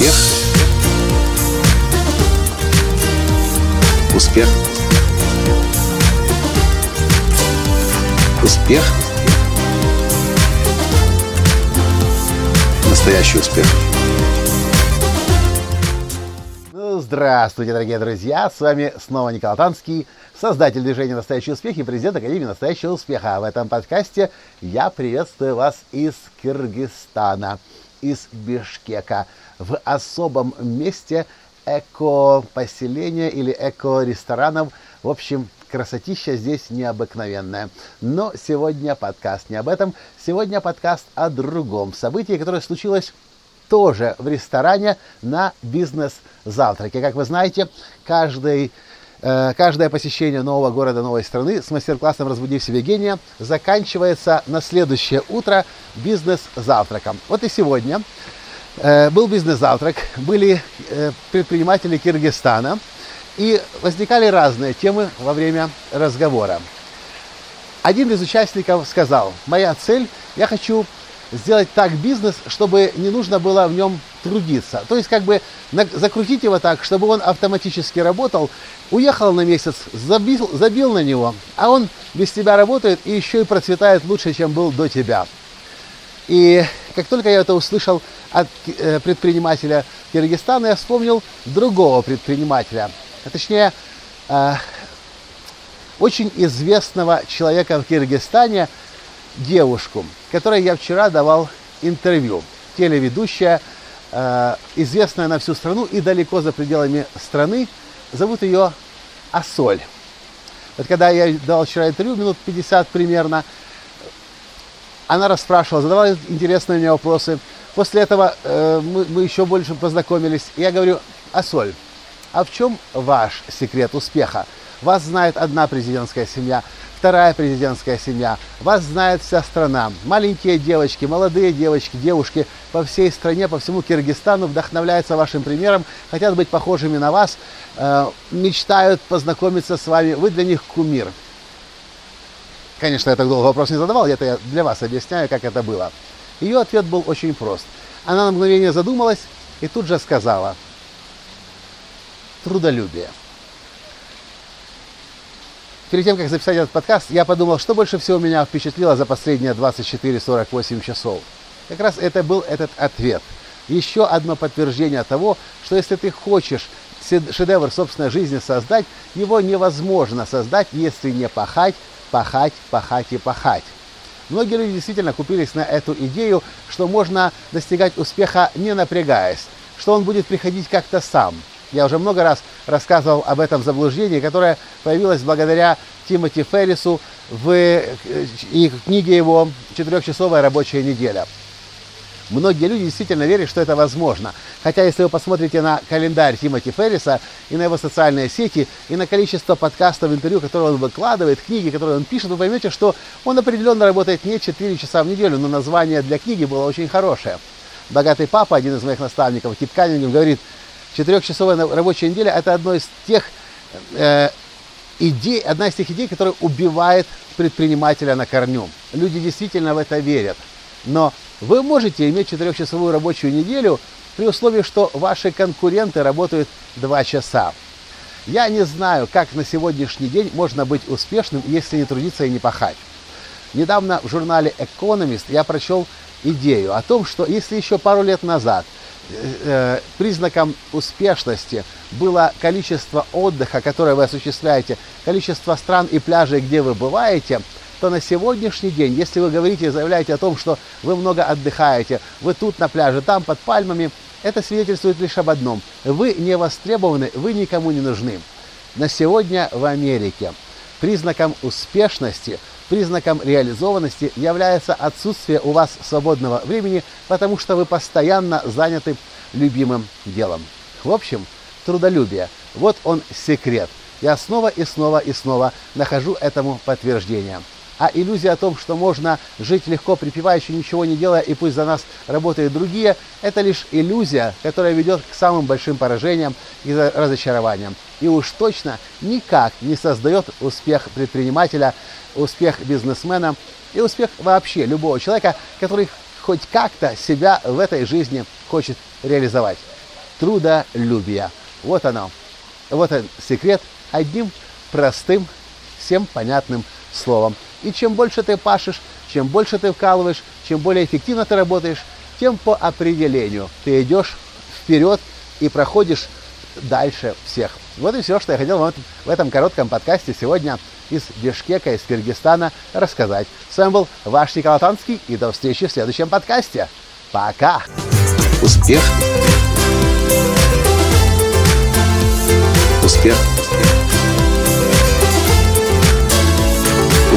Успех. Успех. Успех. Настоящий успех. Ну, здравствуйте, дорогие друзья! С вами снова Николай Танский, создатель движения «Настоящий успех» и президент Академии «Настоящего успеха». В этом подкасте я приветствую вас из Кыргызстана, из Бишкека, в особом месте эко-поселения или эко-ресторанов. В общем, красотища здесь необыкновенная. Но сегодня подкаст не об этом. Сегодня подкаст о другом событии, которое случилось тоже в ресторане на бизнес-завтраке. Как вы знаете, каждый Каждое посещение нового города, новой страны с мастер-классом «Разбуди в себе гения» заканчивается на следующее утро бизнес-завтраком. Вот и сегодня Э, был бизнес-завтрак, были э, предприниматели Киргизстана, и возникали разные темы во время разговора. Один из участников сказал, моя цель, я хочу сделать так бизнес, чтобы не нужно было в нем трудиться. То есть как бы закрутить его так, чтобы он автоматически работал, уехал на месяц, забил, забил на него, а он без тебя работает и еще и процветает лучше, чем был до тебя. И как только я это услышал от э, предпринимателя Киргизстана, я вспомнил другого предпринимателя, а точнее, э, очень известного человека в Киргизстане, девушку, которой я вчера давал интервью. Телеведущая, э, известная на всю страну и далеко за пределами страны, зовут ее Асоль. Вот когда я давал вчера интервью, минут 50 примерно, она расспрашивала, задавала интересные мне вопросы. После этого э, мы, мы еще больше познакомились. Я говорю, Асоль, а в чем ваш секрет успеха? Вас знает одна президентская семья, вторая президентская семья, вас знает вся страна. Маленькие девочки, молодые девочки, девушки по всей стране, по всему Киргизстану вдохновляются вашим примером, хотят быть похожими на вас, э, мечтают познакомиться с вами. Вы для них кумир. Конечно, я так долго вопрос не задавал, это я для вас объясняю, как это было. Ее ответ был очень прост. Она на мгновение задумалась и тут же сказала «трудолюбие». Перед тем, как записать этот подкаст, я подумал, что больше всего меня впечатлило за последние 24-48 часов. Как раз это был этот ответ. Еще одно подтверждение того, что если ты хочешь шедевр собственной жизни создать, его невозможно создать, если не пахать, пахать, пахать и пахать. Многие люди действительно купились на эту идею, что можно достигать успеха не напрягаясь, что он будет приходить как-то сам. Я уже много раз рассказывал об этом заблуждении, которое появилось благодаря Тимоти Феррису в э, и книге его «Четырехчасовая рабочая неделя». Многие люди действительно верят, что это возможно. Хотя, если вы посмотрите на календарь Тимоти Ферриса и на его социальные сети, и на количество подкастов, интервью, которые он выкладывает, книги, которые он пишет, вы поймете, что он определенно работает не 4 часа в неделю, но название для книги было очень хорошее. «Богатый папа», один из моих наставников, Кит Каннингем, говорит, четырехчасовая рабочая неделя – это одно из тех э, идей, одна из тех идей, которая убивает предпринимателя на корню. Люди действительно в это верят. Но вы можете иметь четырехчасовую рабочую неделю при условии, что ваши конкуренты работают 2 часа. Я не знаю, как на сегодняшний день можно быть успешным, если не трудиться и не пахать. Недавно в журнале Economist я прочел идею о том, что если еще пару лет назад признаком успешности было количество отдыха, которое вы осуществляете, количество стран и пляжей, где вы бываете – то на сегодняшний день, если вы говорите и заявляете о том, что вы много отдыхаете, вы тут на пляже, там под пальмами, это свидетельствует лишь об одном. Вы не востребованы, вы никому не нужны. На сегодня в Америке признаком успешности, признаком реализованности является отсутствие у вас свободного времени, потому что вы постоянно заняты любимым делом. В общем, трудолюбие. Вот он секрет. Я снова и снова и снова нахожу этому подтверждение. А иллюзия о том, что можно жить легко, припеваючи, ничего не делая, и пусть за нас работают другие, это лишь иллюзия, которая ведет к самым большим поражениям и разочарованиям. И уж точно никак не создает успех предпринимателя, успех бизнесмена и успех вообще любого человека, который хоть как-то себя в этой жизни хочет реализовать. трудолюбия. Вот оно. Вот он секрет одним простым, всем понятным словом. И чем больше ты пашешь, чем больше ты вкалываешь, чем более эффективно ты работаешь, тем по определению ты идешь вперед и проходишь дальше всех. Вот и все, что я хотел вам в этом коротком подкасте сегодня из Бишкека, из Киргизстана рассказать. С вами был ваш Николай Танский, и до встречи в следующем подкасте. Пока! Успех! Успех!